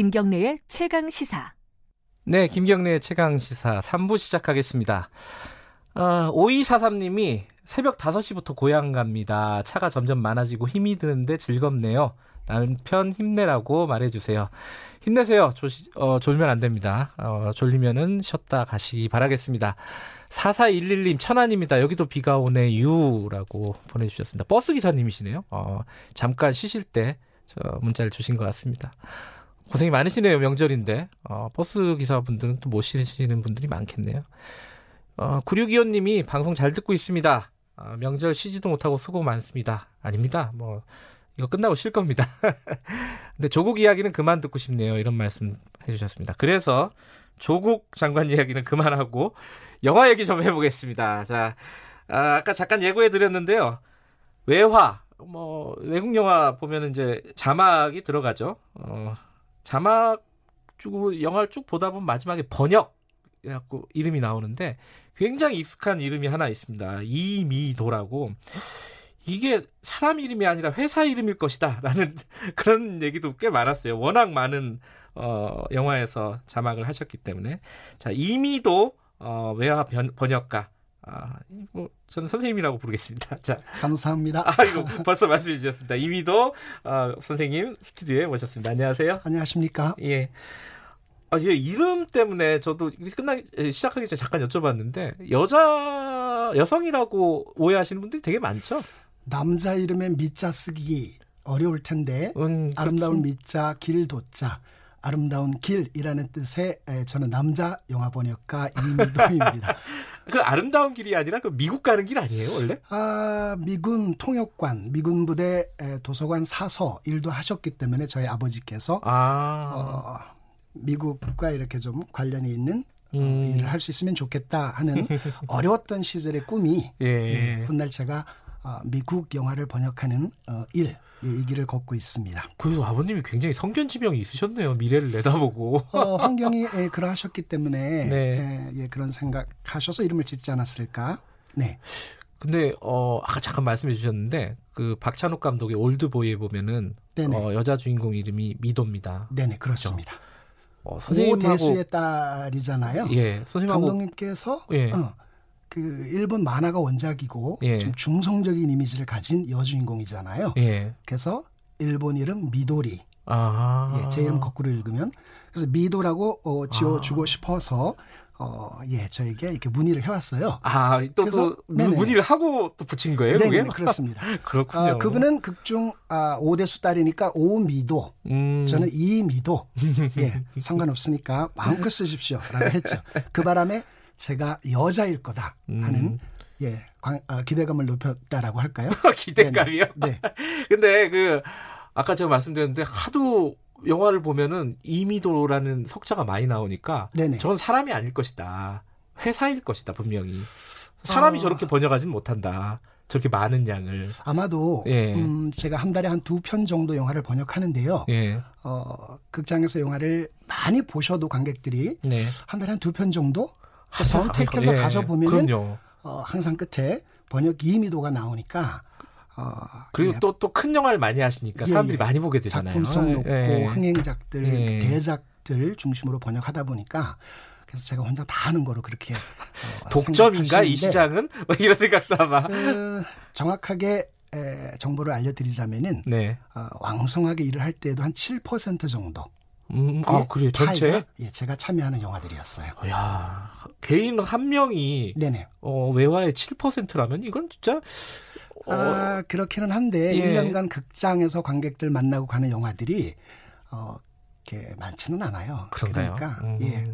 김경래의 최강 시사. 네, 김경래의 최강 시사 3부 시작하겠습니다. 어, 5243님이 새벽 5시부터 고향 갑니다. 차가 점점 많아지고 힘이 드는데 즐겁네요. 남편 힘내라고 말해주세요. 힘내세요. 조, 어, 졸면 안 됩니다. 어, 졸리면은 쉬었다 가시기 바라겠습니다. 4411님, 천안입니다. 여기도 비가 오네 유라고 보내주셨습니다. 버스 기사님이시네요. 어, 잠깐 쉬실 때저 문자를 주신 것 같습니다. 고생이 많으시네요. 명절인데. 어, 버스 기사분들은 또 못 쉬시는 분들이 많겠네요. 어, 9625님이 방송 잘 듣고 있습니다. 어, 명절 쉬지도 못하고 수고 많습니다. 아닙니다. 뭐, 이거 끝나고 쉴 겁니다. 근데 조국 이야기는 그만 듣고 싶네요. 이런 말씀 해주셨습니다. 그래서 조국 장관 이야기는 그만하고 영화 얘기 좀 해보겠습니다. 자, 아, 아까 잠깐 예고해 드렸는데요. 외화, 뭐, 외국 영화 보면 이제 자막이 들어가죠. 어, 자막 쭉, 영화를 쭉 보다 보면 마지막에 번역, 이라고 이름이 나오는데 굉장히 익숙한 이름이 하나 있습니다. 이미도라고. 이게 사람 이름이 아니라 회사 이름일 것이다라는 그런 얘기도 꽤 많았어요. 워낙 많은 어, 영화에서 자막을 하셨기 때문에 자 이미도 어, 외화 번역가 아, 뭐 저는 선생님이라고 부르겠습니다. 자, 감사합니다. 아, 이거 벌써 말씀해 주셨습니다. 이미도 어, 선생님 스튜디오에 모셨습니다. 안녕하세요. 안녕하십니까? 예. 아, 예, 이름 때문에 저도 끝나기 시작하기 전에 잠깐 여쭤봤는데 여자 여성이라고 오해하시는 분들이 되게 많죠. 남자 이름에 미자 쓰기 어려울 텐데 음, 아름다운 미자 길 도자 아름다운 길이라는 뜻의 저는 남자 영화 번역가 이미동입니다. 그 아름다운 길이 아니라 그 미국 가는 길 아니에요 원래? 아 미군 통역관, 미군 부대 도서관 사서 일도 하셨기 때문에 저희 아버지께서 아. 어, 미국과 이렇게 좀 관련이 있는 어, 음. 일을 할 수 있으면 좋겠다 하는 어려웠던 시절의 꿈이 예. 예, 훗날 제가 어, 미국 영화를 번역하는 어, 일, 예, 이 길을 걷고 있습니다. 그래서 아버님이 굉장히 성견지명이 있으셨네요. 미래를 내다보고. 어, 환경이 예, 그러하셨기 때문에 네. 예, 예, 그런 생각하셔서 이름을 짓지 않았을까. 네. 근데 어 아까 잠깐 말씀해 주셨는데 그 박찬욱 감독의 올드보이에 보면은 어, 여자 주인공 이름이 미도입니다. 네네 그렇습니다. 그렇죠? 어, 선생님하고 대수의 딸이잖아요. 예, 선생님하고 감독님께서 예. 어, 그 일본 만화가 원작이고 예. 좀 중성적인 이미지를 가진 여주인공이잖아요. 예. 그래서 일본 이름 미도리. 아. 예, 제 이름 거꾸로 읽으면 그래서 미도라고 어, 지어주고 아. 싶어서 어, 예, 저에게 이렇게 문의를 해왔어요. 아, 또, 그래서, 또 문의를 하고 또 붙인 거예요, 네? 그렇습니다. 그렇군요. 아, 그분은 극중 아, 오대수 딸이니까 오미도, 음. 저는 이미도, 예, 상관없으니까 마음껏 쓰십시오. 라고 했죠. 그 바람에 제가 여자일 거다 하는 음. 예, 광, 어, 기대감을 높였다라고 할까요? 기대감이요? 네. 네. 근데 그, 아까 제가 말씀드렸는데 하도 영화를 보면은 이미도라는 석자가 많이 나오니까 네네. 저건 사람이 아닐 것이다. 회사일 것이다 분명히. 사람이 어... 저렇게 번역하지는 못한다. 저렇게 많은 양을. 아마도 예. 음, 제가 한 달에 한 두 편 정도 영화를 번역하는데요. 예. 어, 극장에서 영화를 많이 보셔도 관객들이 네. 한 달에 한 두 편 정도 선택해서 예. 가서 보면은 어, 항상 끝에 번역 이미도가 나오니까 어, 그리고 또 또 큰 영화를 많이 하시니까 예, 사람들이 예, 많이 보게 되잖아요. 작품성 높고 예. 흥행작들, 예. 대작들 중심으로 번역하다 보니까 그래서 제가 혼자 다 하는 거로 그렇게 어, 독점인가 이 시장은 뭐 이런 생각도 아마 그, 정확하게 에, 정보를 알려드리자면은 네. 어, 왕성하게 일을 할 때에도 한 7% 정도. 음, 아 그래요 전체? 예, 제가 참여하는 영화들이었어요. 야 개인 한 명이 네네. 어, 외화의 7%라면 이건 진짜 어, 아, 그렇기는 한데 예. 1년간 극장에서 관객들 만나고 가는 영화들이 어, 이렇게 많지는 않아요. 그런가요? 그러니까 음. 예.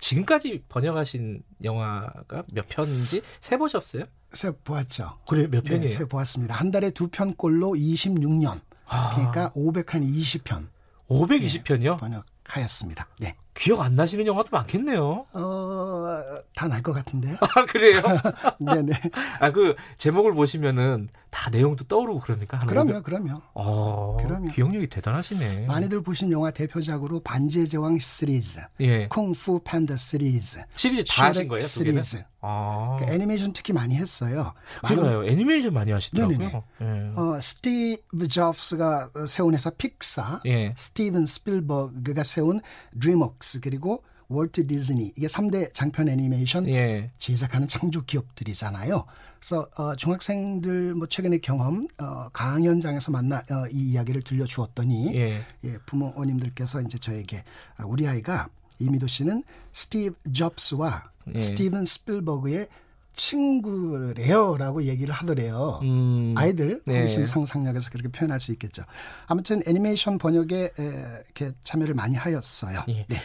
지금까지 번역하신 영화가 몇 편인지 세 보셨어요? 세 보았죠. 그래 몇 편이에요? 네, 세 보았습니다. 한 달에 두 편꼴로 26년. 아. 그러니까 500한 20편. 520편이요? 번역하였습니다. 네. 기억 안 나시는 영화도 많겠네요. 어, 다 날 것 같은데요. 아, 그래요? 네네. 아, 그 제목을 보시면은 다 내용도 떠오르고 그러니까. 그럼요, 그럼요. 어, 그럼요. 기억력이 대단하시네. 많이들 보신 영화 대표작으로 반지의 제왕 시리즈, 예. 쿵푸 팬더 시리즈, 시리즈 다 하신 거예요? 시리즈. 아. 그 애니메이션 특히 많이 했어요. 그래요 애니메이션 많이 하시더라고요. 네. 어, 스티브 잡스가 세운 회사 픽사, 예. 스티븐 스필버그가 세운 드림웍스 그리고 월트 디즈니 이게 3대 장편 애니메이션 예. 제작하는 창조 기업들이잖아요. 그래서 어, 중학생들 뭐 최근의 경험 어, 강연장에서 만나 어, 이 이야기를 들려주었더니 예. 예, 부모님들께서 이제 저에게 아, 우리 아이가 이미도 씨는 스티브 잡스와 예. 스티븐 스필버그의 친구래요라고 얘기를 하더래요. 음, 아이들 호기심 네. 상상력에서 그렇게 표현할 수 있겠죠. 아무튼 애니메이션 번역에 에, 이렇게 참여를 많이 하였어요. 예. 네.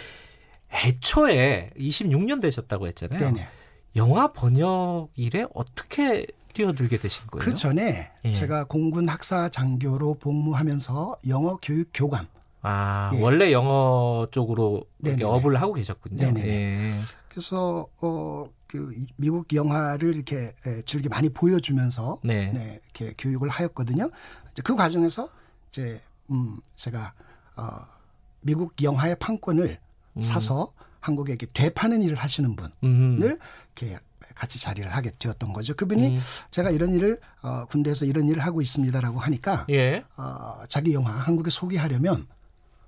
애초에 26년 되셨다고 했잖아요. 네네. 영화 번역 일에 어떻게 뛰어들게 되신 거예요? 그 전에 예. 제가 공군 학사 장교로 복무하면서 영어 교육 교관. 아 예. 원래 영어 쪽으로 업을 하고 계셨군요. 네네. 예. 그래서 어그 미국 영화를 이렇게 즐겨 많이 보여주면서 네. 네, 이렇게 교육을 하였거든요. 이제 그 과정에서 이제 음 제가 어 미국 영화의 판권을 음. 사서 한국에 이렇게 되파는 일을 하시는 분을 음. 이렇게 같이 자리를 하게 되었던 거죠. 그분이 음. 제가 이런 일을 어, 군대에서 이런 일을 하고 있습니다라고 하니까 예. 어, 자기 영화 한국에 소개하려면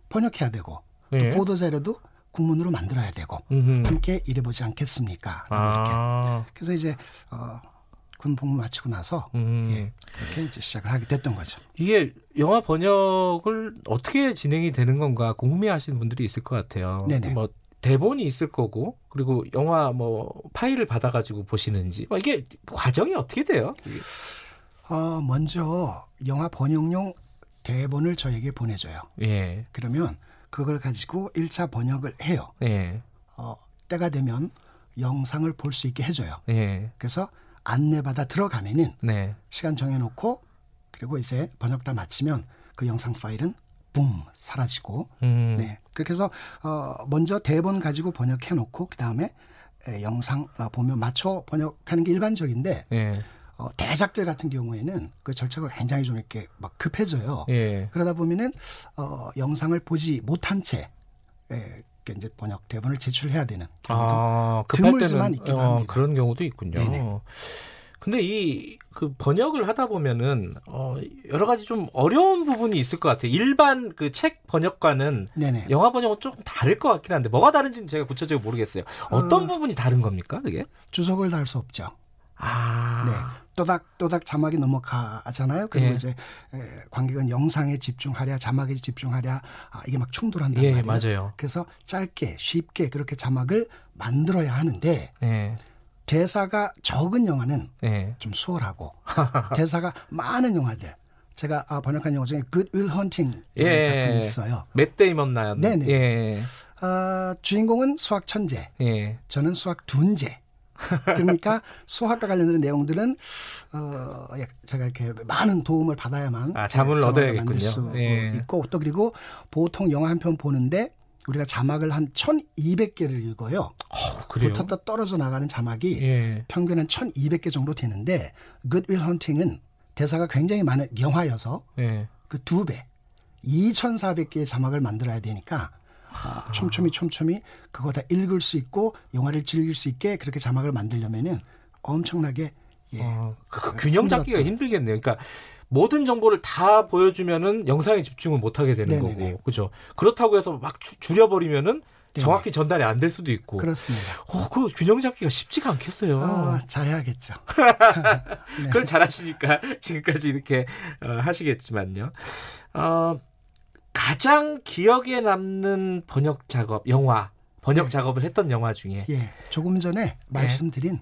번역해야 되고 예. 또 보도 자료도 국문으로 만들어야 되고 음흠. 함께 일해보지 않겠습니까? 아. 그래서 이제 어, 군 복무 마치고 나서 음. 예, 그렇게 이제 시작을 하게 됐던 거죠. 이게 영화 번역을 어떻게 진행이 되는 건가 궁금해하시는 분들이 있을 것 같아요. 네네. 뭐 대본이 있을 거고 그리고 영화 뭐 파일을 받아가지고 보시는지 뭐 이게 과정이 어떻게 돼요? 어, 먼저 영화 번역용 대본을 저에게 보내줘요. 예. 그러면 그걸 가지고 1차 번역을 해요. 예. 어, 때가 되면 영상을 볼 수 있게 해줘요. 예. 그래서 안내받아 들어가면은 네. 시간 정해놓고 그리고 이제 번역 다 마치면 그 영상 파일은 붐 사라지고 음. 네 그렇게 해서 어 먼저 대본 가지고 번역해 놓고 그 다음에 영상 어, 보면 맞춰 번역하는 게 일반적인데 예. 어, 대작들 같은 경우에는 그 절차가 굉장히 좀 이렇게 막 급해져요. 예. 그러다 보면은 어, 영상을 보지 못한 채 예, 이제 번역 대본을 제출해야 되는 아, 드물지만 있긴 어, 합니다. 그런 경우도 있군요. 네네. 근데 이 그 번역을 하다 보면은 어 여러 가지 좀 어려운 부분이 있을 것 같아요. 일반 그 책 번역과는 네네. 영화 번역은 좀 다를 것 같긴 한데 뭐가 다른지는 제가 구체적으로 모르겠어요. 어떤 어, 부분이 다른 겁니까, 그게? 주석을 달 수 없죠. 아. 네. 또닥또닥 자막이 넘어가잖아요. 그리고 예. 이제 에, 관객은 영상에 집중하랴, 자막에 집중하랴, 아, 이게 막 충돌한단 예, 말이에요. 맞아요. 그래서 짧게 쉽게 그렇게 자막을 만들어야 하는데 예. 대사가 적은 영화는 예. 좀 수월하고 대사가 많은 영화들 제가 아, 번역한 영화 중에 Good Will Hunting 예. 작품이 있어요. 맷 데이먼 나였 네네. 예. 아, 주인공은 수학 천재, 예. 저는 수학 둔재. 그러니까 수학과 관련된 내용들은 어 제가 이렇게 많은 도움을 받아야만 아, 자문을 얻어야겠군요. 만들 수 예. 있고 또 그리고 보통 영화 한 편 보는데 우리가 자막을 한 1200개를 읽어요. 어, 붙었다 떨어져 나가는 자막이 예. 평균 한 1200개 정도 되는데 Good Will Hunting은 대사가 굉장히 많은 영화여서 예. 그두 배, 2400개의 자막을 만들어야 되니까 아, 촘촘히 촘촘히 그거 다 읽을 수 있고 영화를 즐길 수 있게 그렇게 자막을 만들려면은 엄청나게 예. 어, 그, 그 균형 잡기가 힘들겠네요. 그러니까 모든 정보를 다 보여주면은 영상에 집중을 못 하게 되는 네네네. 거고, 그죠? 그렇다고 해서 막 주, 줄여버리면은 네. 정확히 전달이 안 될 수도 있고. 그렇습니다. 어, 그 균형 잡기가 쉽지가 않겠어요. 어, 잘해야겠죠. 네. 그걸 잘하시니까 지금까지 이렇게 어, 하시겠지만요. 어, 가장 기억에 남는 번역 작업, 영화, 번역 네. 작업을 했던 영화 중에. 예. 조금 전에 네. 말씀드린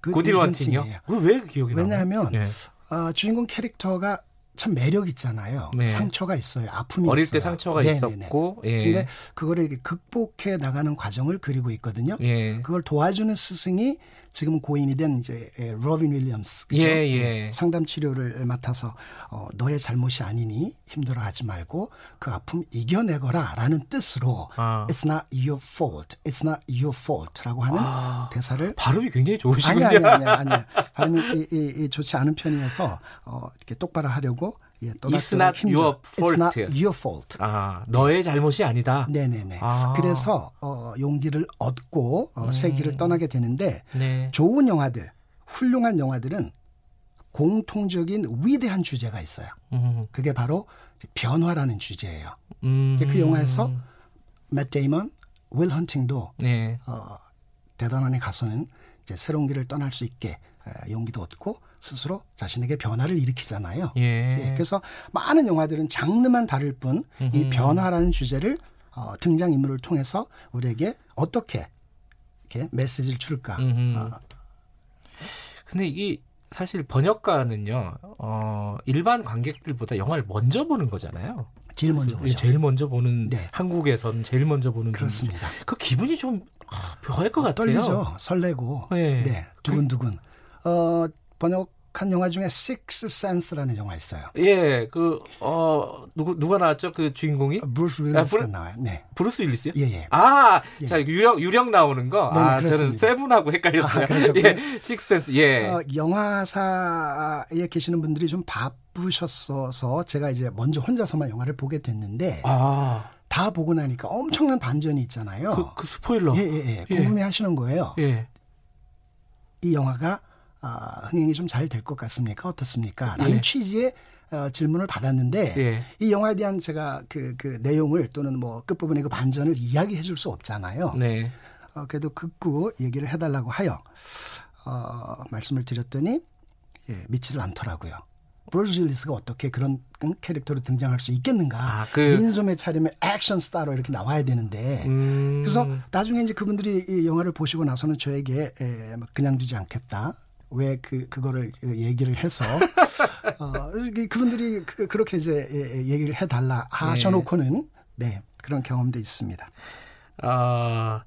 그 고딜원팅이요? 왜 기억이 나요? 왜냐하면 예. 어, 주인공 캐릭터가 참 매력 있잖아요. 네. 상처가 있어요. 아픔이 어릴 있어요. 때 상처가 네네네. 있었고, 예. 근데 그거를 극복해 나가는 과정을 그리고 있거든요. 예. 그걸 도와주는 스승이 지금 고인이 된 이제 로빈 윌리엄스 그죠? 예, 예. 상담 치료를 맡아서 어, 너의 잘못이 아니니 힘들어하지 말고 그 아픔 이겨내거라라는 뜻으로 아. It's not your fault, It's not your fault라고 하는 아. 대사를 발음이 굉장히 좋으시군요. 아니 아니 아니 아니 발음이 이, 이, 이 좋지 않은 편이어서 어, 이렇게 똑바로 하려고 예, It's not your fault. It's not your fault. 아, 너의 잘못이 아니다. 네네네. 아. 그래서 어, 용기를 얻고 어, 음. 새 길을 떠나게 되는데 네. 좋은 영화들, 훌륭한 영화들은 공통적인 위대한 주제가 있어요. 음. 그게 바로 변화라는 주제예요. 음. 그 영화에서 맷 데이먼, 윌 헌팅도 네. 어, 대단원 가서는 이제 새로운 길을 떠날 수 있게 용기도 얻고 스스로 자신에게 변화를 일으키잖아요. 예. 예. 그래서 많은 영화들은 장르만 다를 뿐 이 변화라는 주제를 어, 등장 인물을 통해서 우리에게 어떻게 이렇게 메시지를 줄까. 어. 근데 이게 사실 번역가는요, 어, 일반 관객들보다 영화를 먼저 보는 거잖아요. 제일 먼저 보죠. 제일 먼저 보는 네. 한국에선 제일 먼저 보는 그렇습니다. 그 기분이 좀 아, 묘할 것 같아요. 떨리죠. 설레고. 네. 네. 두근두근. 어, 번역한 영화 중에 Six Sense라는 영화 있어요. 예, 그, 어, 누구, 누가 나왔죠? 그 주인공이? 브루스 윌리스가 아, 나와요. 네. 브루스 윌리스요? 예, 예. 아, 예. 자, 유령, 유령 나오는 거? 네, 네 아, 저는 Seven하고 헷갈렸어요. 아, 예, Six Sense, 예. 어, 영화사에 계시는 분들이 좀 바쁘셨어서 제가 이제 먼저 혼자서만 영화를 보게 됐는데. 아. 다 보고 나니까 엄청난 반전이 있잖아요. 그, 그 스포일러. 예, 예, 예. 궁금해 하시는 거예요. 예. 이 영화가 아, 흥행이 좀 잘 될 것 같습니까? 어떻습니까? 라는 예. 취지의 어, 질문을 받았는데 예. 이 영화에 대한 제가 그, 그 내용을 또는 뭐 끝부분의 그 반전을 이야기해 줄 수 없잖아요. 네. 어, 그래도 극구 얘기를 해달라고 하여 어, 말씀을 드렸더니 예, 믿지를 않더라고요. 브루스 윌리스가 어떻게 그런 캐릭터로 등장할 수 있겠는가? 아, 그... 민소매 차림의 액션 스타로 이렇게 나와야 되는데 음... 그래서 나중에 이제 그분들이 이 영화를 보시고 나서는 저에게 에, 뭐 그냥 두지 않겠다. 왜 그 그거를 얘기를 해서 어, 그분들이 그, 그렇게 이제 예, 예, 얘기를 해달라 하셔놓고는 네, 네 그런 경험도 있습니다. 아그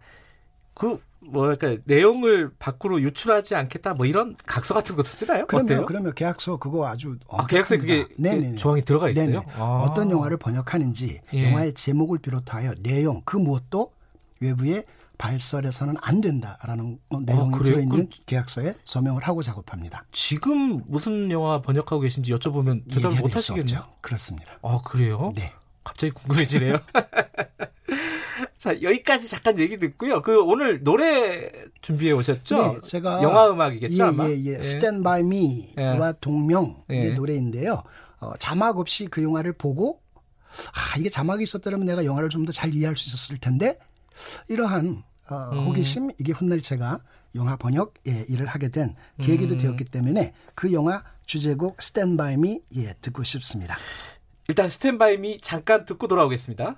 뭐랄까 내용을 밖으로 유출하지 않겠다 뭐 이런 각서 같은 것도 쓰나요? 그럼요, 그러면 계약서 그거 아주 아, 계약서에 그게 네네 조항이 들어가 있어요. 아. 어떤 영화를 번역하는지 예. 영화의 제목을 비롯하여 내용 그 무엇도 외부에 발설해서는 안 된다라는 내용이 아, 들어있는 계약서에 서명을 하고 작업합니다. 지금 무슨 영화 번역하고 계신지 여쭤보면 대답을 못 하시겠네요. 그렇습니다. 아 그래요? 네. 갑자기 궁금해지네요. 자 여기까지 잠깐 얘기 듣고요. 그 오늘 노래 준비해 오셨죠? 네, 제가 영화 음악이겠죠 예, 아마. 예, 예. 예. Stand by Me와 예. 동명의 예. 노래인데요. 어, 자막 없이 그 영화를 보고 아 이게 자막이 있었더라면 내가 영화를 좀 더 잘 이해할 수 있었을 텐데 이러한 어, 음. 호기심 이게 훗날 제가 영화 번역 예, 일을 하게 된 계기도 음. 되었기 때문에 그 영화 주제곡 스탠바이 미 예, 듣고 싶습니다. 일단 스탠바이 미 잠깐 듣고 돌아오겠습니다.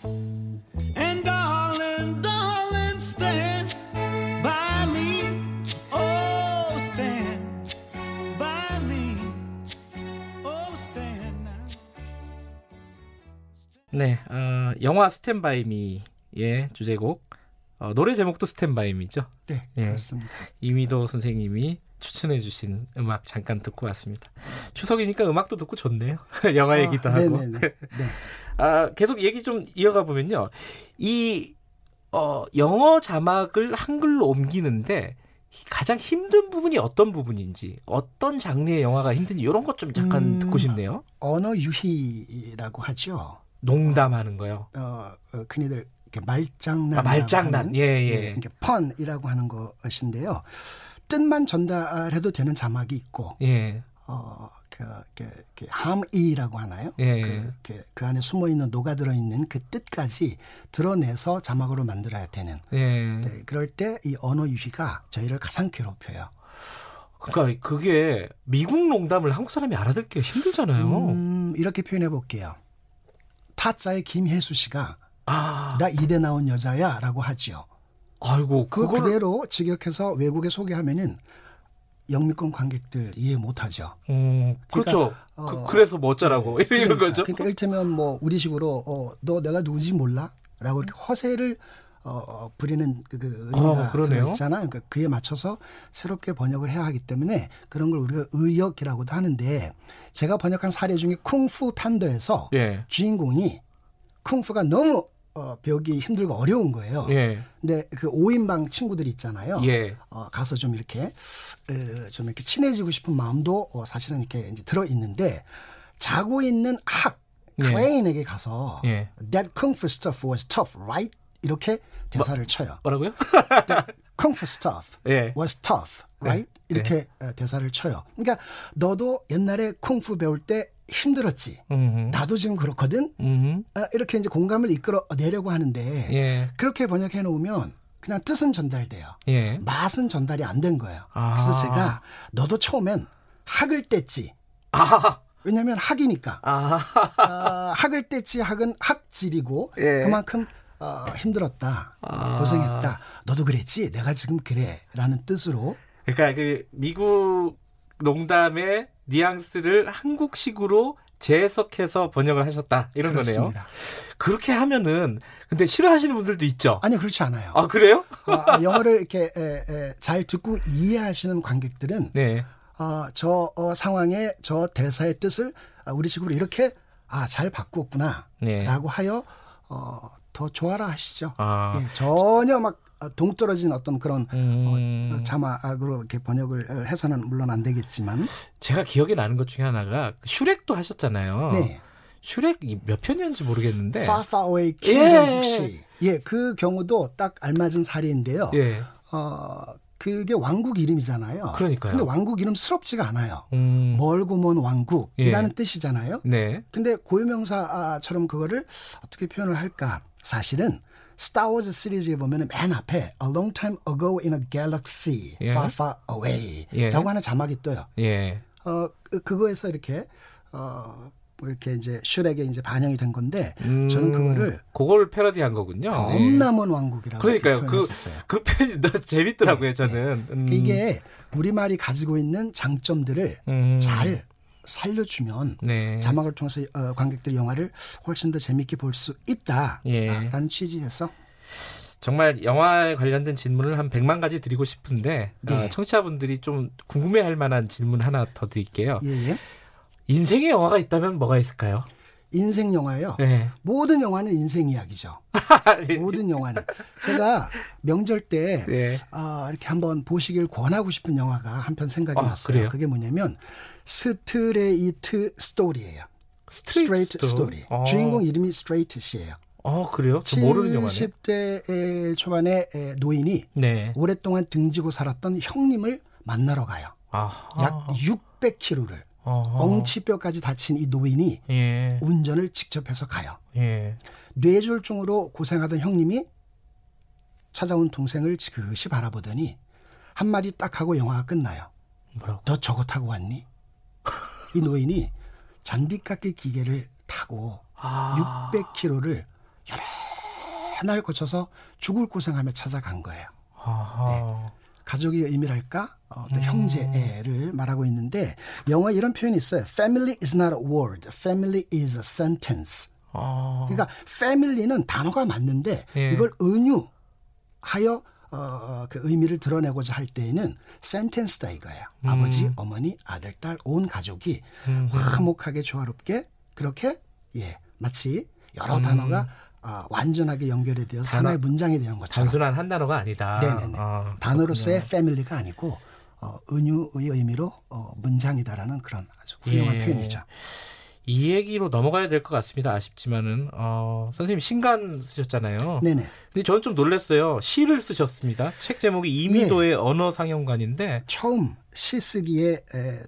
네, 어, 영화 스탠바이 미의 주제곡. 어, 노래 제목도 스탠바이 미죠? 네, 예, 그렇습니다. 이미도 선생님이 추천해주신 음악 잠깐 듣고 왔습니다. 추석이니까 음악도 듣고 좋네요. 영화 아, 얘기도 하고. 네네네. 네. 아, 계속 얘기 좀 이어가 보면요. 이, 어, 영어 자막을 한글로 옮기는데 가장 힘든 부분이 어떤 부분인지, 어떤 장르의 영화가 힘든지, 이런 것 좀 잠깐 음, 듣고 싶네요. 언어 유희라고 하죠. 농담하는 거요. 어, 어, 흔히들 말장난. 아, 말장난. 예, 예. 예. 이게 펀이라고 하는 것인데요. 뜻만 전달해도 되는 자막이 있고. 예. 어, 그, 그, 그 함이라고 하나요? 예. 그, 그, 그 안에 숨어 있는 녹아 들어 있는 그 뜻까지 드러내서 자막으로 만들어야 되는. 예. 네, 그럴 때 이 언어 유희가 저희를 가장 괴롭혀요. 그러니까 그게 미국 농담을 한국 사람이 알아듣기가 힘들잖아요. 음, 이렇게 표현해 볼게요. 타짜의 김혜수 씨가 아. 나 이대 나온 여자야라고 하지요. 아이고 그 그거를... 그대로 직역해서 외국에 소개하면은 영미권 관객들 이해 못하죠. 음, 그렇죠. 그러니까, 어, 그, 래서 뭐 어쩌라고 네, 이런 그러니까, 거죠. 그러니까 일테면 뭐 우리식으로 어, 너 내가 누구지 몰라?라고 이렇게 허세를 어, 어 부리는 그, 그 의미가 어, 들어있잖아요. 그러니까 그에 맞춰서 새롭게 번역을 해야 하기 때문에 그런 걸 우리가 의역이라고도 하는데 제가 번역한 사례 중에 쿵푸 판더에서 예. 주인공이 쿵푸가 너무 어, 배우기 힘들고 어려운 거예요. 예. 근데 그 5인방 친구들이 있잖아요. 예. 어, 가서 좀 이렇게 어, 좀 이렇게 친해지고 싶은 마음도 어, 사실은 이렇게 이제 들어 있는데 자고 있는 학 예. 크레인에게 가서 예. That kung fu stuff was tough, right? 이렇게 대사를 뭐, 쳐요. 뭐라고요? Fu stuff 예. was tough, right? 예. 이렇게 예. 대사를 쳐요. 그러니까 너도 옛날에 쿵푸 배울 때 힘들었지. 음흠. 나도 지금 그렇거든. 아, 이렇게 이제 공감을 이끌어 내려고 하는데 예. 그렇게 번역해 놓으면 그냥 뜻은 전달돼요. 예. 맛은 전달이 안 된 거예요. 아. 그래서 제가 너도 처음엔 학을 뗐지. 아. 왜냐하면 학이니까. 아. 아, 학을 뗐지 학은 학질이고 예. 그만큼 어, 힘들었다, 아. 고생했다. 너도 그랬지. 내가 지금 그래라는 뜻으로. 그러니까 그 미국 농담의 뉘앙스를 한국식으로 재해석해서 번역을 하셨다 이런 그렇습니다. 거네요. 그렇게 하면은 근데 싫어하시는 분들도 있죠. 아니 그렇지 않아요. 아 그래요? 어, 영어를 이렇게 에, 에, 잘 듣고 이해하시는 관객들은 네. 어, 저 어, 상황에 저 대사의 뜻을 우리식으로 이렇게 아 잘 바꾸었구나라고 네. 하여 어, 더 좋아라 하시죠. 아. 예, 전혀 막 동떨어진 어떤 그런 음. 어, 자막으로 이렇게 번역을 해서는 물론 안 되겠지만 제가 기억에 나는 것 중에 하나가 슈렉도 하셨잖아요. 네. 슈렉 몇 편이었는지 모르겠는데 Far Far Away 예. 예, 그 경우도 딱 알맞은 사례인데요. 예. 어, 그게 왕국 이름이잖아요. 그러니까요. 근데 왕국 이름스럽지가 않아요. 음. 멀고 먼 왕국이라는 예. 뜻이잖아요. 네. 근데 고유명사처럼 그거를 어떻게 표현을 할까? 사실은 스타워즈 시리즈에 보면 맨 앞에 A long time ago in a galaxy 예. far far away 예. 라고 하는 자막이 떠요. 예. 어, 그, 그거에서 이렇게 어, 이렇게 이제 슈렉에 이제 반영이 된 건데 음, 저는 그거를 그걸 패러디한 거군요. 겁나먼 예. 왕국이라고 그러니까요. 그, 그 편이 너무 재밌더라고요. 네, 저는 네. 음. 이게 우리 말이 가지고 있는 장점들을 음. 잘 살려주면 네. 자막을 통해서 어, 관객들이 영화를 훨씬 더 재밌게 볼 수 있다라는 예. 취지에서 정말 영화에 관련된 질문을 한 100만 가지 드리고 싶은데 네. 어, 청취자분들이 좀 궁금해할 만한 질문 하나 더 드릴게요. 예. 인생의 영화가 있다면 뭐가 있을까요? 인생 영화요. 네. 모든 영화는 인생 이야기죠. 네. 모든 영화는 제가 명절 때 네. 어, 이렇게 한번 보시길 권하고 싶은 영화가 한 편 생각이 아, 났어요. 그래요? 그게 뭐냐면 스트레이트 스토리예요. 스트레이트 스토리. 아. 주인공 이름이 스트레이트 씨예요. 아 그래요? 저 모르는 영화네. 70대 초반에 노인이 네. 오랫동안 등지고 살았던 형님을 만나러 가요. 아하. 약 600km를 엉치뼈까지 다친 이 노인이 예. 운전을 직접 해서 가요. 예. 뇌졸중으로 고생하던 형님이 찾아온 동생을 지그시 바라보더니 한마디 딱 하고 영화가 끝나요. 뭐라고? 너 저거 타고 왔니? 이 노인이 잔디깎기 기계를 타고 아. 600km를 여러 날 거쳐서 죽을 고생하며 찾아간 거예요. 네. 가족의 의미랄까? 어, 음. 형제를 말하고 있는데 영어에 이런 표현이 있어요. Family is not a word. Family is a sentence. 아. 그러니까 family는 단어가 맞는데 예. 이걸 은유하여 어, 그 의미를 드러내고자 할 때에는 센텐스다 이거예요. 음. 아버지, 어머니, 아들, 딸, 온 가족이 음. 화목하게 조화롭게 그렇게 예 마치 여러 음. 단어가 어, 완전하게 연결이 되어서 단어, 하나의 문장이 되는 것처럼 단순한 한 단어가 아니다. 네네네. 아, 단어로서의 패밀리가 아니고 어, 은유의 의미로 어, 문장이다라는 그런 아주 훌륭한 예. 표현이죠. 이 얘기로 넘어가야 될 것 같습니다. 아쉽지만은 어, 선생님 신간 쓰셨잖아요. 네네. 근데 저는 좀 놀랐어요. 시를 쓰셨습니다. 책 제목이 이미도의 예. 언어 상영관인데 처음 시 쓰기에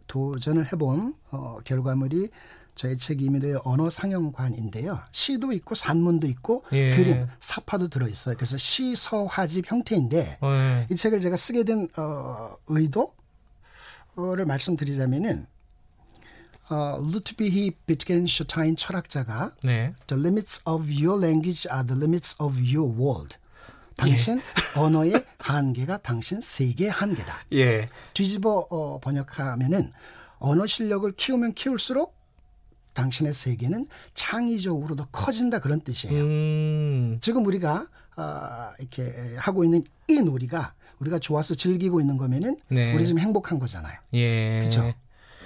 도전을 해본 어, 결과물이 저희 책 이미도의 언어 상영관인데요. 시도 있고 산문도 있고 예. 그림, 사파도 들어 있어요. 그래서 시서화집 형태인데 예. 이 책을 제가 쓰게 된 어, 의도 를 말씀드리자면은 어, 루트비히 비트겐슈타인 철학자가 네. The limits of your language are the limits of your world. 당신 예. 언어의 한계가 당신 세계의 한계다. 예. 뒤집어 어, 번역하면은 언어 실력을 키우면 키울수록 당신의 세계는 창의적으로 더 커진다 그런 뜻이에요. 음. 지금 우리가 어, 이렇게 하고 있는 이 놀이가 우리가 좋아서 즐기고 있는 거면은 네. 우리 지금 행복한 거잖아요. 예. 그렇죠.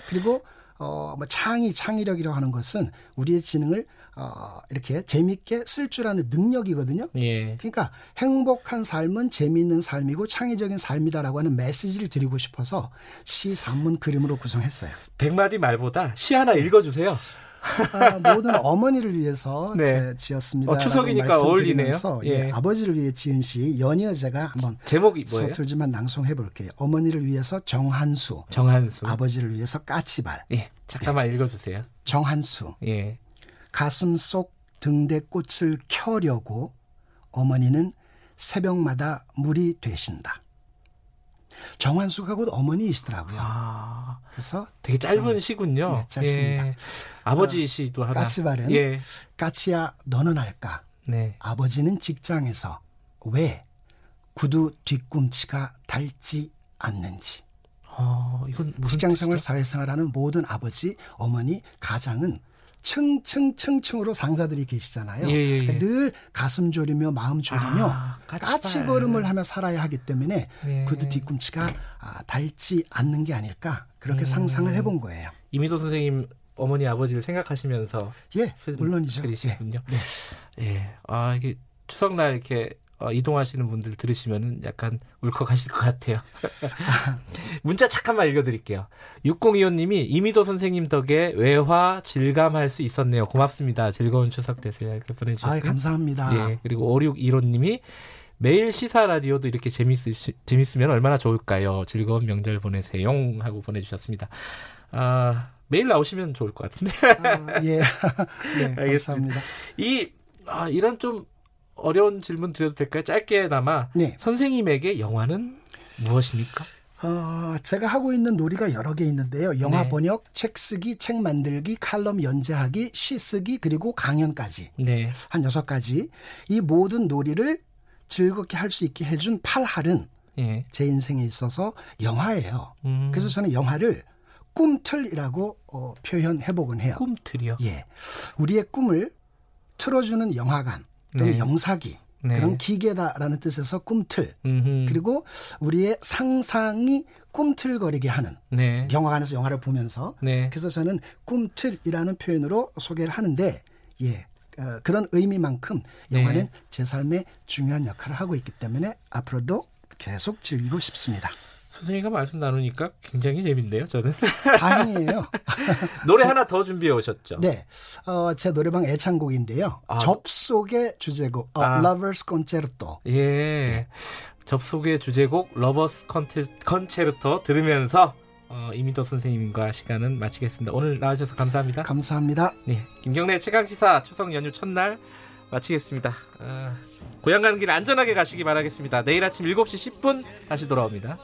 그리고 어, 뭐 창의, 창의력이라고 하는 것은 우리의 지능을 어, 이렇게 재밌게 쓸 줄 아는 능력이거든요. 예. 그러니까 행복한 삶은 재미있는 삶이고 창의적인 삶이다라고 하는 메시지를 드리고 싶어서 시, 산문, 그림으로 구성했어요. 백마디 말보다 시 하나 읽어주세요. 아, 모든 어머니를 위해서 네. 지었습니다. 어, 추석이니까 어울리네요. 예. 예. 아버지를 위해 지은 시 연이어 제가 한번 제목이 뭐예요? 서툴지만 낭송해 볼게요. 어머니를 위해서 정한수, 정한수, 아버지를 위해서 까치발. 예, 잠깐만 예. 읽어주세요. 정한수. 예. 가슴 속 등대 꽃을 켜려고 어머니는 새벽마다 물이 되신다. 곧 어머니이시더라고요. 아, 그래서 되게 짧은 시군요. 네, 짧습니다. 예. 아버지 어, 시도 하나. 까치발은 예. 까치야 너는 알까? 네. 아버지는 직장에서 왜 구두 뒤꿈치가 닳지 않는지. 어, 이건 직장생활, 사회생활하는 모든 아버지, 어머니, 가장은 층층층층으로 상사들이 계시잖아요. 예, 예, 예. 그러니까 늘 가슴 졸이며 마음 졸이며 아, 까치 걸음을 하며 살아야 하기 때문에 예. 구두 뒤꿈치가 아, 닳지 않는 게 아닐까 그렇게 음. 상상을 해본 거예요. 이미도 선생님 어머니 아버지를 생각하시면서 예 물론이죠. 그리시군요. 예. 예. 아 이게 추석날 이렇게 어, 이동하시는 분들 들으시면은 약간 울컥하실 것 같아요. 문자 잠깐만 읽어드릴게요. 6025님이 이미도 선생님 덕에 외화 질감할 수 있었네요. 고맙습니다. 즐거운 추석 되세요. 이렇게 보내주셨고. 아, 감사합니다. 예, 그리고 5615님이 매일 시사 라디오도 이렇게 재밌, 재밌으면 얼마나 좋을까요? 즐거운 명절 보내세요. 하고 보내주셨습니다. 아, 매일 나오시면 좋을 것 같은데. 아, 예. 네, 감사합니다. 이, 아, 이런 좀 어려운 질문 드려도 될까요? 짧게나마 네. 선생님에게 영화는 무엇입니까? 어, 제가 하고 있는 놀이가 여러 개 있는데요. 영화 네. 번역, 책 쓰기, 책 만들기, 칼럼 연재하기, 시 쓰기, 그리고 강연까지. 네. 한 여섯 가지. 이 모든 놀이를 즐겁게 할 수 있게 해준 팔할은 예. 제 인생에 있어서 영화예요. 음. 그래서 저는 영화를 꿈틀이라고 어, 표현해보곤 해요. 꿈틀이요? 예. 우리의 꿈을 틀어주는 영화관. 네. 영사기 네. 그런 기계다라는 뜻에서 꿈틀 음흠. 그리고 우리의 상상이 꿈틀거리게 하는 네. 영화관에서 영화를 보면서 네. 그래서 저는 꿈틀이라는 표현으로 소개를 하는데 예 어, 그런 의미만큼 영화는 네. 제 삶에 중요한 역할을 하고 있기 때문에 앞으로도 계속 즐기고 싶습니다. 선생님과 말씀 나누니까 굉장히 재밌네요, 저는. 다행이에요. 노래 하나 더 준비해 오셨죠? 네. 어, 제 노래방 애창곡인데요. 아. 접속의 주제곡, 어, 아. Lovers Concerto. 예. 네. 접속의 주제곡, Lovers Concerto 들으면서 어, 이미도 선생님과 시간은 마치겠습니다. 오늘 나와주셔서 감사합니다. 감사합니다. 네. 김경래 최강시사 추석 연휴 첫날 마치겠습니다. 어, 고향 가는 길 안전하게 가시기 바라겠습니다. 내일 아침 7시 10분 다시 돌아옵니다.